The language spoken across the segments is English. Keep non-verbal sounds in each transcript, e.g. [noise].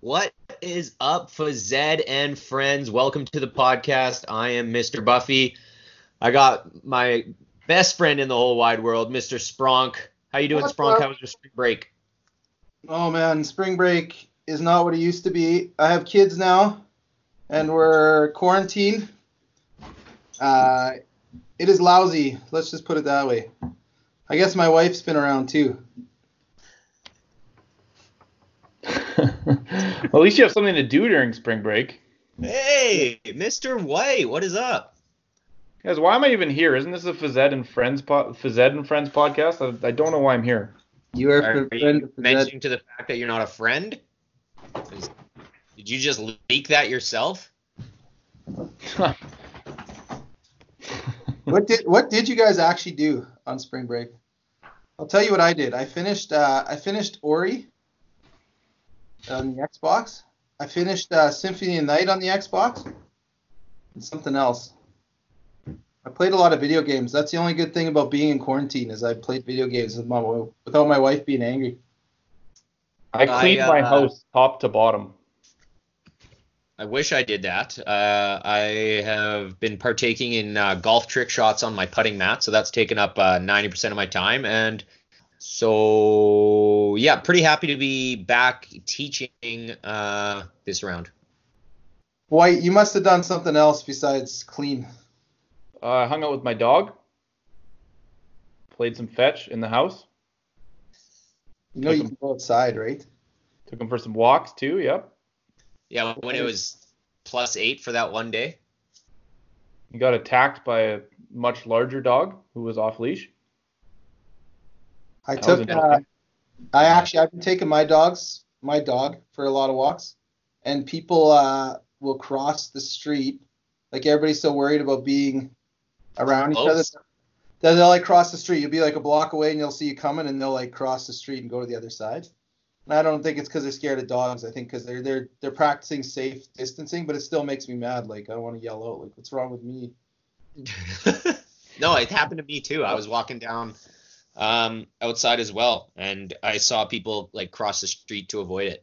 What is up, Phys Ed and friends? Welcome to the podcast. I am Mr. Buffy. I got my best friend in the whole wide world, Mr. Spronk. How you doing, What's Spronk? up? How was your spring break? Oh man, spring break is not what it used to be. I have kids now, and we're quarantined. Uh, it is lousy. Let's just put it that way. I guess my wife's been around too. well, [laughs] at least you have something to do during spring break. Hey, Mr. White, what is up? Guys, why am I even here? Isn't this a Phys Ed and Friends po- Phys Ed and Friends podcast? I, I don't know why I'm here. You are, Are friend you mentioning to the fact that you're not a friend? Did you just leak that yourself? What did what did you guys actually do on spring break? I'll tell you what I did. I finished uh, I finished Ori on the Xbox. I finished uh, Symphony of Night on the Xbox and something else. I played a lot of video games. That's the only good thing about being in quarantine is I played video games with my, without my wife being angry. I cleaned my uh, house top to bottom. I wish I did that. Uh, I have been partaking in uh, golf trick shots on my putting mat, so that's taken up uh, 90% of my time. And so, yeah, pretty happy to be back teaching uh, this round. White, you must have done something else besides clean. Uh, I hung out with my dog. Played some fetch in the house. You know you can go outside, right? Took him for some walks too. Yep. Yeah, when it was plus eight for that one day. He got attacked by a much larger dog who was off leash. I That took uh. I actually I've been taking my dogs, my dog, for a lot of walks, and people uh, will cross the street. Like everybody's so worried about being around each other. Close. That they'll like cross the street. You'll be like a block away, and they'll see you coming, and they'll like cross the street and go to the other side. And I don't think it's because they're scared of dogs. I think because they're they're they're practicing safe distancing, but it still makes me mad. Like I want to yell out, like what's wrong with me? [laughs] no, it happened to me too. I was walking down um, outside as well, and I saw people like cross the street to avoid it.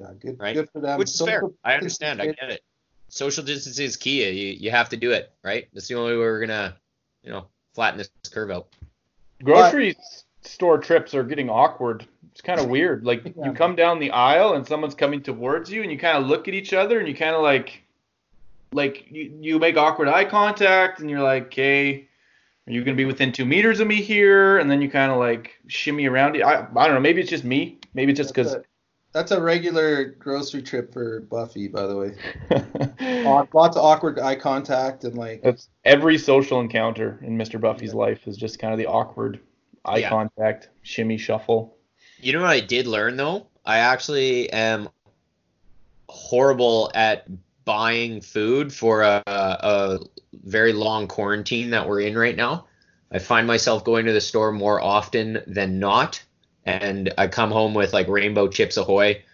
Yeah, good Right. good for them. Which is fair. I understand. I get it. Social distancing is key. You you have to do it, right? That's the only way we're gonna, you know, flatten this curve out. Grocery s- store trips are getting awkward. It's kind of [laughs] weird. Like Yeah. you come down the aisle and someone's coming towards you, and you kind of look at each other, and you kind of like, like you, you make awkward eye contact, and you're like, okay, are you gonna be within two meters of me here? And then you kind of like shimmy around it. I, I don't know. Maybe it's just me. Maybe it's just because. That's a regular grocery trip for Buffy, by the way. [laughs] Aw- Lots of awkward eye contact and like That's every social encounter in Mr. Buffy's life is just kind of the awkward eye Yeah. contact, shimmy, shuffle. You know what I did learn though? I actually am horrible at buying food for a, a very long quarantine that we're in right now. I find myself going to the store more often than not, and I come home with like Rainbow Chips Ahoy,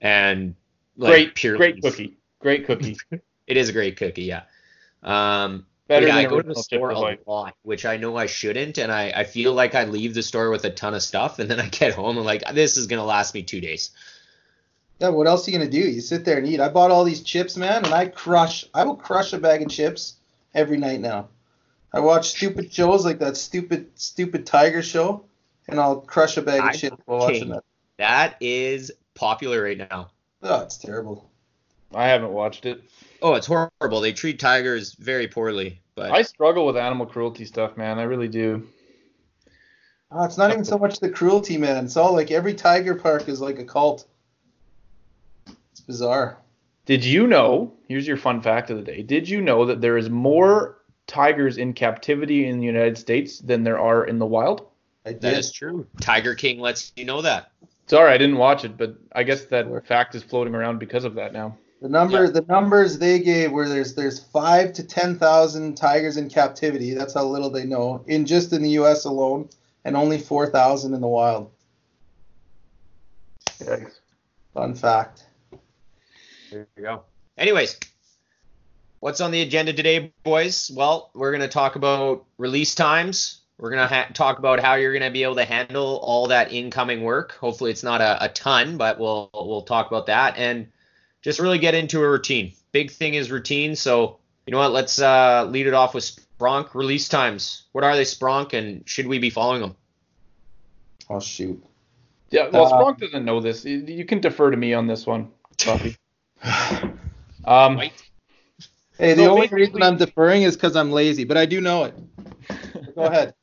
and like great, purely- great cookie, great cookie. [laughs] It is a great cookie, yeah. Um, Better yeah, than I go to the store a lot, which I know I shouldn't, and I, I feel like I leave the store with a ton of stuff, and then I get home and like this is gonna last me two days. Yeah, what else are you gonna do? You sit there and eat. I bought all these chips, man, and I crush I will crush a bag of chips every night now. I watch stupid shows like that stupid stupid tiger show and I'll crush a bag of Tiger chips while watching that. That is popular right now. Oh, it's terrible. I haven't watched it. Oh, it's horrible. They treat tigers very poorly, but I struggle with animal cruelty stuff, man. I really do. Oh, it's not even so much the cruelty, man. It's all like every tiger park is like a cult. It's bizarre. Did you know? Here's your fun fact of the day. Did you know that there is more tigers in captivity in the United States than there are in the wild? I did. that is true. Tiger King lets you know that. Sorry, I didn't watch it, but I guess that fact is floating around because of that now. The number Yeah. the numbers they gave were there's there's five to ten thousand tigers in captivity. That's how little they know in just in the U.S. alone, and only four thousand in the wild. Fun fact. There you go. Anyways, what's on the agenda today, boys? Well, we're going to talk about release times. We're gonna ha- talk about how you're gonna be able to handle all that incoming work. Hopefully, it's not a, a ton, but we'll we'll talk about that and just really get into a routine. Big thing is routine. So you know what? Let's uh, lead it off with Spronk release times. What are they, Spronk, and should we be following them? Oh shoot. Yeah, well, Uh, Spronk doesn't know this. You- You can defer to me on this one, Coffee. [sighs] Um, White. Hey, the So only reason I'm deferring is because I'm lazy, but I do know it. [laughs] Go ahead.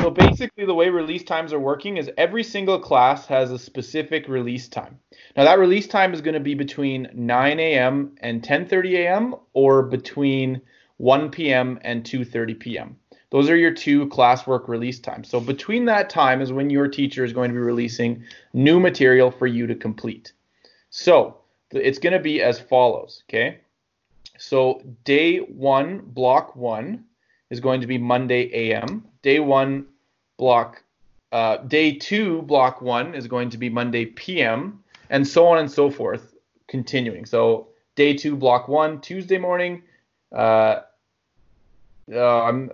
So basically, the way release times are working is every single class has a specific release time. Now that release time is going to be between 9 a.m. and 10:30 a.m. or between 1 p.m. and 2:30 p.m. Those are your two classwork release times. So between that time is when your teacher is going to be releasing new material for you to complete. So th- it's going to be as follows. Okay. So day one, block one, is going to be Monday AM. Day one, block, uh, day two, block one is going to be Monday PM, and so on and so forth, continuing. So day two, block one, Tuesday morning. Uh, uh, I'm,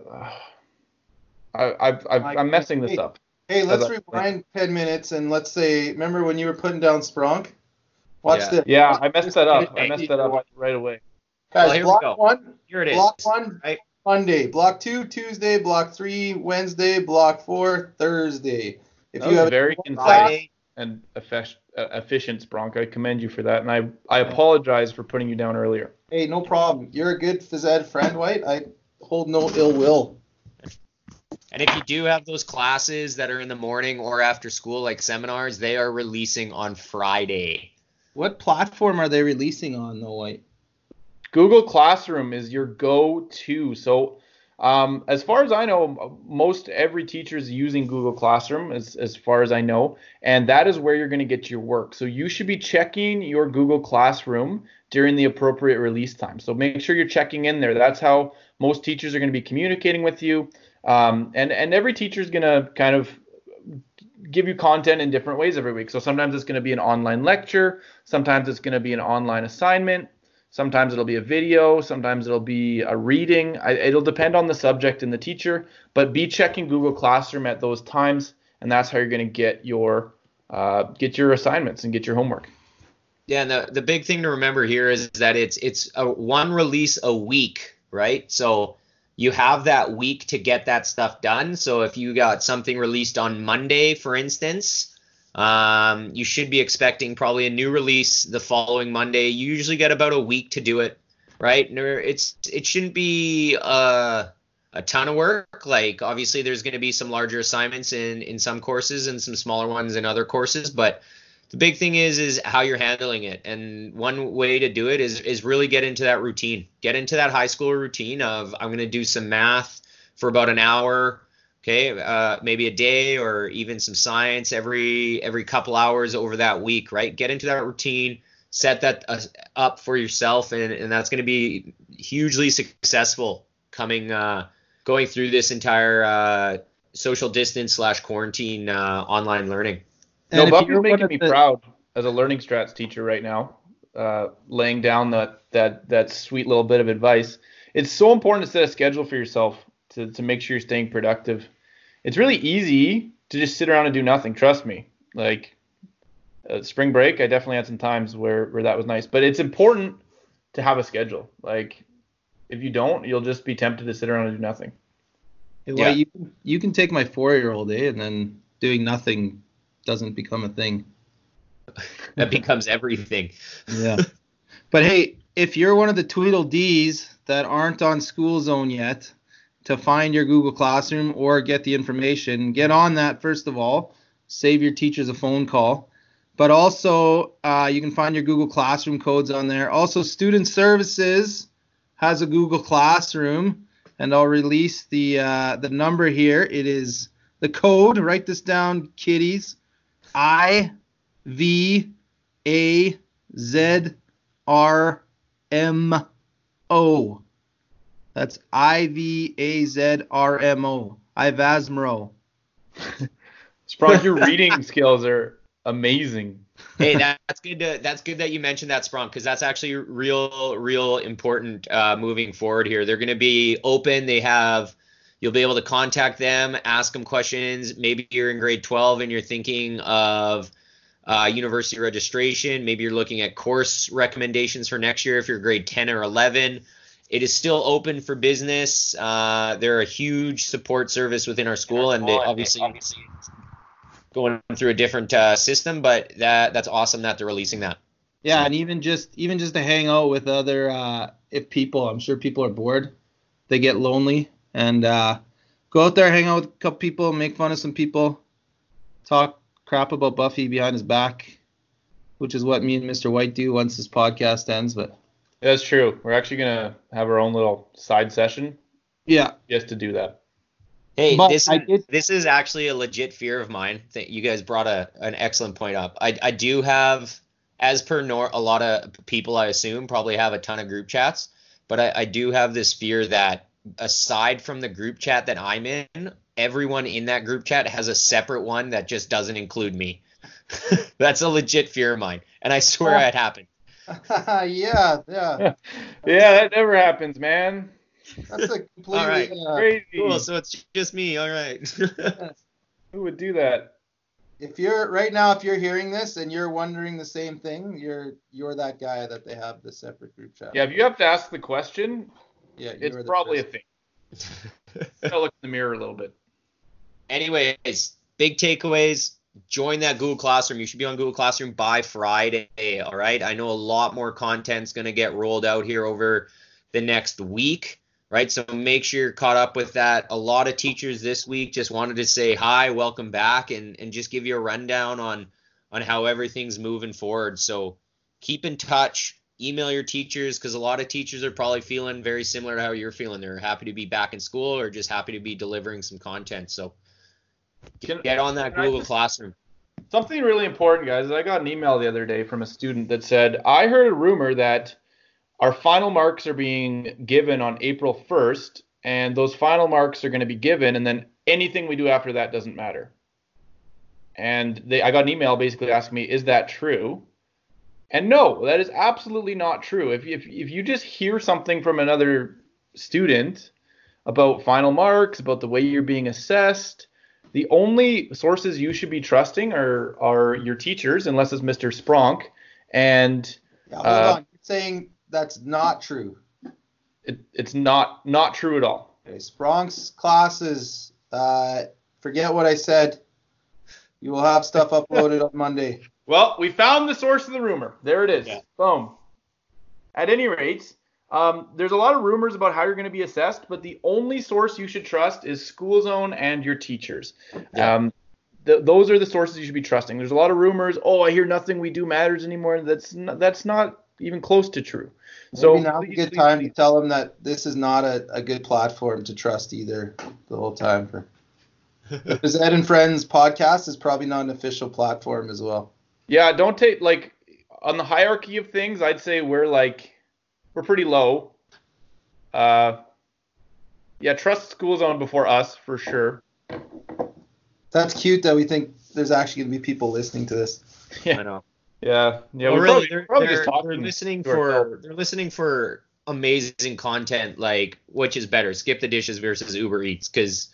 I, I've, I've, I'm messing this up. Hey, let's rewind 10 minutes and let's say, remember when you were putting down Spronk? Watch Yeah. this. Yeah, I messed that up. I messed that up right away. Guys, Well, here we block go. one, Here it is. block one, Right. Monday. Block two, Tuesday. Block three, Wednesday. Block four, Thursday. If That you was have a very concise. And effic- uh, efficient, Spronk. I commend you for that, and I I apologize for putting you down earlier. Hey, no problem. You're a good phys ed friend, White. I hold no ill will. And if you do have those classes that are in the morning or after school, like seminars, they are releasing on Friday. What platform are they releasing on, though, White? Google Classroom is your go-to. So, um, as far as I know, most every teacher is using Google Classroom, as as far as I know, and that is where you're going to get your work. So you should be checking your Google Classroom during the appropriate release time. So make sure you're checking in there. That's how most teachers are going to be communicating with you, um, and and every teacher is going to kind of give you content in different ways every week. So sometimes it's going to be an online lecture, sometimes it's going to be an online assignment, sometimes it'll be a video, sometimes it'll be a reading. I, it'll depend on the subject and the teacher, but be checking Google Classroom at those times, and that's how you're going to get your uh, get your assignments and get your homework. Yeah, and the, the big thing to remember here is that it's it's a one release a week, right? So you have that week to get that stuff done. So if you got something released on Monday, for instance, um, you should be expecting probably a new release the following Monday. You usually get about a week to do it, right? It's it shouldn't be uh, a ton of work. Like obviously, there's going to be some larger assignments in in some courses and some smaller ones in other courses, but the big thing is is how you're handling it. And one way to do it is is really get into that routine. Get into that high school routine of i'm going to do some math for about an hour okay uh, maybe a day or even some science every every couple hours over that week right? Get into that routine set that uh, up for yourself and, and that's going to be hugely successful coming uh, going through this entire uh, social distance slash quarantine uh, online learning No, And if Buffy's you're making me the- proud as a learning strats teacher right now, uh, laying down that that that sweet little bit of advice. It's so important to set a schedule for yourself to to make sure you're staying productive. It's really easy to just sit around and do nothing. Trust me. Like uh, spring break, I definitely had some times where where that was nice, but it's important to have a schedule. Like if you don't, you'll just be tempted to sit around and do nothing. Hey, Yeah. You, you can take my four-year-old, eh, and then doing nothing doesn't become a thing. [laughs] that becomes everything Yeah. [laughs] but hey, if you're one of the Tweedledees that aren't on School Zone yet, to find your Google Classroom or get the information, get on that first of all. Save your teachers a phone call. But also, uh, you can find your Google Classroom codes on there. Also, Student Services has a Google Classroom, and I'll release the uh, the number here. It is the code. Write this down, kiddies. I V A Z R M O. That's I V A Z R M O. Ivasmro. [laughs] Spronk, your reading skills are amazing. hey that's good to, that's good that you mentioned that Spronk because that's actually real real important uh, moving forward here they're going to be open they have You'll be able to contact them, ask them questions. Maybe you're in grade 12 and you're thinking of uh, university registration. Maybe you're looking at course recommendations for next year if you're grade 10 or 11. It is still open for business. Uh, they're a huge support service within our school, and they obviously going through a different uh, system. But that that's awesome that they're releasing that. Yeah, and even just even just to hang out with other uh, if people, I'm sure people are bored, they get lonely, and uh, go out there, hang out with a couple people, make fun of some people, talk crap about Buffy behind his back, which is what me and Mr. White do once this podcast ends. But That's true. We're actually gonna have our own little side session yeah, just to do that. Hey, But this is, did- this is actually a legit fear of mine. That you guys brought a an excellent point up. I I do have, as per nor a lot of people I assume probably have a ton of group chats, but I, I do have this fear that aside from the group chat that I'm in, everyone in that group chat has a separate one that just doesn't include me. [laughs] That's a legit fear of mine, and I swear it happened. [laughs] yeah, yeah, [laughs] Yeah, that never happens, man. that's a completely. All right. uh, Crazy. Cool, so it's just me. All right. Who would do that? if you're right now, if you're hearing this and you're wondering the same thing, you're you're that guy that they have the separate group chat. Yeah, if you have to ask the question, yeah, it's you're the probably a thing. [laughs] Gotta look in the mirror a little bit. Anyways, big takeaways. Join that Google Classroom. You should be on Google Classroom by Friday. All right. I know a lot more content's going to get rolled out here over the next week. Right. So make sure you're caught up with that. A lot of teachers this week just wanted to say hi, welcome back, and, and just give you a rundown on on how everything's moving forward. So keep in touch. Email your teachers because a lot of teachers are probably feeling very similar to how you're feeling. They're happy to be back in school or just happy to be delivering some content. So Can- Get on that Google just- Classroom. Something really important, guys. is I got an email the other day from a student that said, I heard a rumor that our final marks are being given on April 1st, and those final marks are going to be given, and then anything we do after that doesn't matter. And they, I got an email basically asking me, is that true? And no, that is absolutely not true. If, if, if you just hear something from another student about final marks, about the way you're being assessed, the only sources you should be trusting are are your teachers, unless it's Mr. Spronk, and Yeah, hold Uh, on. You're saying that's not true. it, it's not not true at all. Okay, Spronk's classes. Uh, forget what I said. You will have stuff [laughs] uploaded on Monday. Well, we found the source of the rumor. There it is. Yeah. Boom. At any rate, um, there's a lot of rumors about how you're going to be assessed, but the only source you should trust is School Zone and your teachers. Yeah. Um, th- those are the sources you should be trusting. There's a lot of rumors. Oh, I hear nothing we do matters anymore. That's not, that's not even close to true. So Maybe now's a good time please. to tell them that this is not a, a good platform to trust either. The whole time for [laughs] because Ed and Friends podcast is probably not an official platform as well. Yeah, don't take like on the hierarchy of things. I'd say we're like we're pretty low. Uh, yeah, trust School Zone before us for sure. That's cute that we think there's actually going to be people listening to this. [laughs] I know. Yeah, yeah. well, we're really, probably, they're, probably they're, just they're listening to ourselves. for they're listening for amazing content. Like, which is better, Skip the Dishes versus Uber Eats? Because,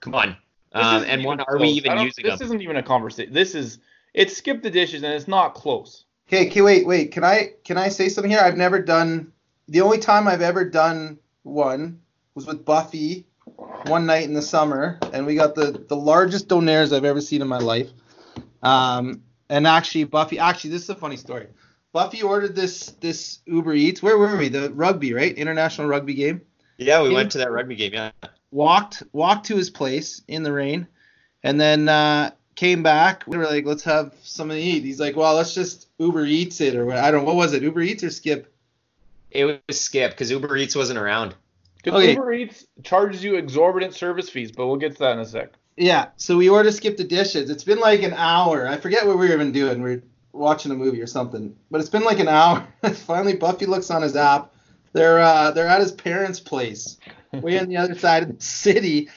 come on. Um, and even one, are we even using This them? isn't even a conversation. This is it's skip the dishes and it's not close. Okay, okay, wait, wait. Can I can I say something here? I've never done. The only time I've ever done one was with Buffy, one night in the summer, and we got the the largest donaires I've ever seen in my life. Um, and actually, Buffy. Actually, this is a funny story. Buffy ordered this this Uber Eats. Where were we? The rugby, right? International rugby game. Yeah, we in- went to that rugby game. Yeah. walked walked to his place in the rain, and then uh, came back. We were like, let's have something to eat. He's like, well, let's just Uber Eats it or what? I don't. Know. What was it? Uber Eats or Skip? It was Skip because Uber Eats wasn't around. Because Okay. Uber Eats charges you exorbitant service fees, but we'll get to that in a sec. Yeah. So we ordered Skip the dishes. It's been like an hour. I forget what we were even doing. We were watching a movie or something. But it's been like an hour. [laughs] Finally, Buffy looks on his app. They're uh, they're at his parents' place, way on the other side of the city.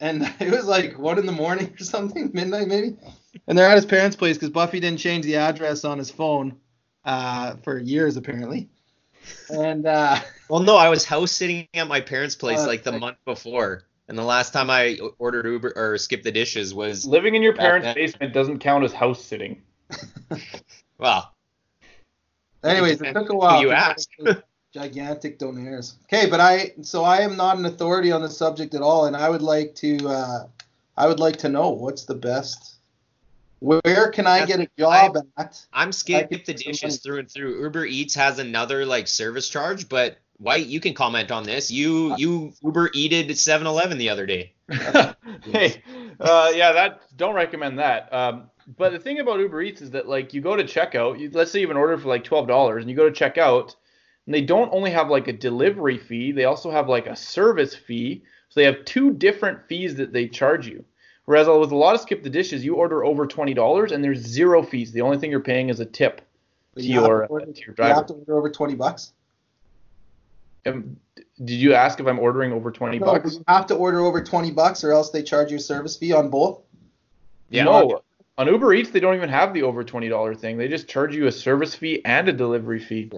And [laughs] it was like one in the morning or something, [laughs] midnight maybe. And they're at his parents' place because Buffy didn't change the address on his phone uh, for years apparently. And uh, [laughs] Well, no, I was house sitting at my parents' place Uh, like the like- month before. And the last time I ordered Uber or skip the dishes was Living in your parents' then. basement doesn't count as house sitting. well, Anyways, it took a while. You asked. Those Gigantic donaires. Okay, but I so I am not an authority on the subject at all, and I would like to uh, I would like to know what's the best. Where can I get a job at? I'm I skip could the put dishes through and through. Uber Eats has another like service charge, but White, you can comment on this. You you Uber eated 7-Eleven the other day. [laughs] [laughs] hey, uh, yeah, that don't recommend that. Um, but the thing about Uber Eats is that like you go to checkout, you, let's say you have an order for like twelve dollars, and you go to checkout, and they don't only have like a delivery fee, they also have like a service fee. So they have two different fees that they charge you. Whereas with a lot of skip the dishes, you order over twenty dollars and there's zero fees. The only thing you're paying is a tip But to you have your, to uh, order- to your You have to order over twenty bucks. Um, did you ask if I'm ordering over twenty No, but bucks? you have to order over twenty bucks, or else they charge you a service fee on both. Yeah. No, on Uber Eats they don't even have the over twenty dollar thing. They just charge you a service fee and a delivery fee.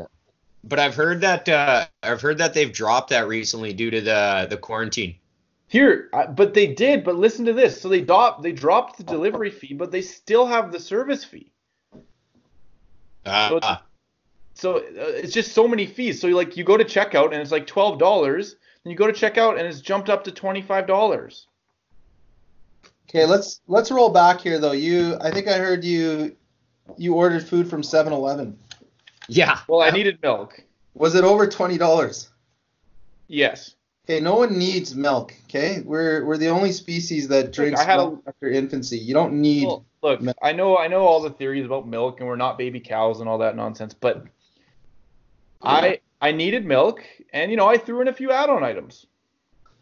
But I've heard that uh, I've heard that they've dropped that recently due to the the quarantine. Here, but they did. But listen to this. So they dropped they dropped the delivery fee, but they still have the service fee. Uh, it's- So uh, it's just so many fees. So like you go to checkout and it's like twelve dollars, and you go to checkout and it's jumped up to twenty five dollars. Okay, let's let's roll back here though. You, I think I heard you, you ordered food from 7-Eleven. Yeah. Well, I needed milk. Was it over twenty dollars? Yes. Okay, no one needs milk. Okay, we're we're the only species that drinks I had a- milk after infancy. You don't need. Well, look, milk. I know I know all the theories about milk and we're not baby cows and all that nonsense, but I I needed milk and you know I threw in a few add-on items.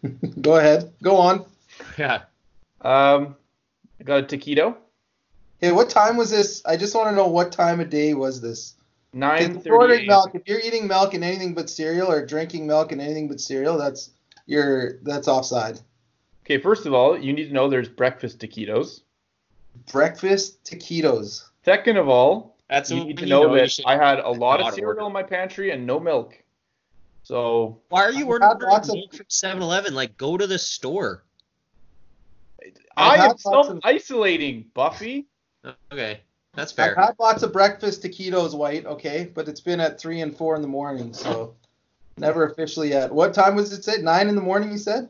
[laughs] Go ahead. Go on. Yeah. Um, I got a taquito, Hey, what time was this? I just want to know what time of day was this. Nine If you're milk, if you're eating milk and anything but cereal, or drinking milk and anything but cereal, that's you're that's offside. Okay, first of all, you need to know there's breakfast taquitos. Breakfast taquitos. Second of all, That's you need to you know that I had a lot of cereal order. in my pantry and no milk. So Why are you I've ordering had lots of- milk from 7-Eleven? Like, go to the store. I've I am lots self-isolating, Buffy. Okay, that's fair. I've had lots of breakfast taquitos, white. Okay, but it's been at three and four in the morning, so never officially yet. What time was it? Say nine in the morning. You said.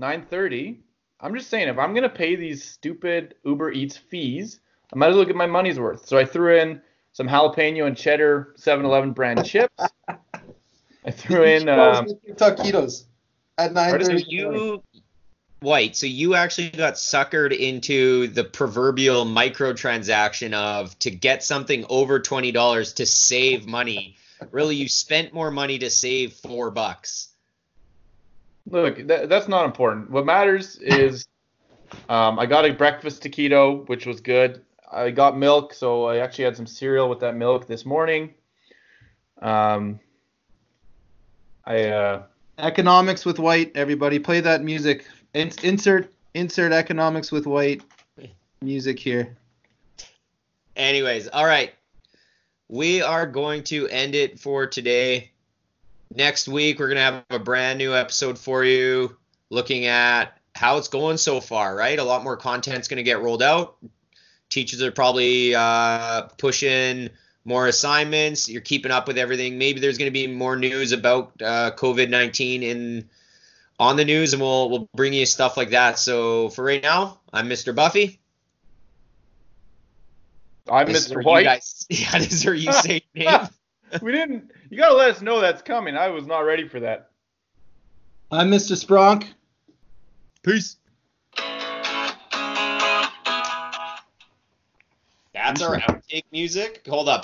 9:30. I'm just saying, if I'm gonna pay these stupid Uber Eats fees, I might as well get my money's worth. So I threw in some jalapeno and cheddar 7-Eleven brand chips. [laughs] I threw in. Um, taquitos at nine Pardon? So thirty. you, White, so you actually got suckered into the proverbial microtransaction of to get something over $20 to save money. Really, you spent more money to save four bucks. look, that, that's not important. What matters is um, I got a breakfast taquito, which was good. I got milk, so I actually had some cereal with that milk this morning. Um, I uh, Economics with white. Everybody play that music. In- insert insert economics with white music here. Anyways, all right. We are going to end it for today. Next week, we're going to have a brand new episode for you looking at how it's going so far, right? A lot more content's going to get rolled out. Teachers are probably uh, pushing more assignments. You're keeping up with everything. Maybe there's going to be more news about uh, COVID 19 in on the news, and we'll we'll bring you stuff like that. So for right now, I'm Mr. Buffy. I'm This is where Mr. you White. guys- [laughs] yeah, this is where you say your [laughs] name. we didn't. You gotta let us know that's coming. I was not ready for that. I'm Mr. Spronk. Peace. That's our outtake music. Hold up.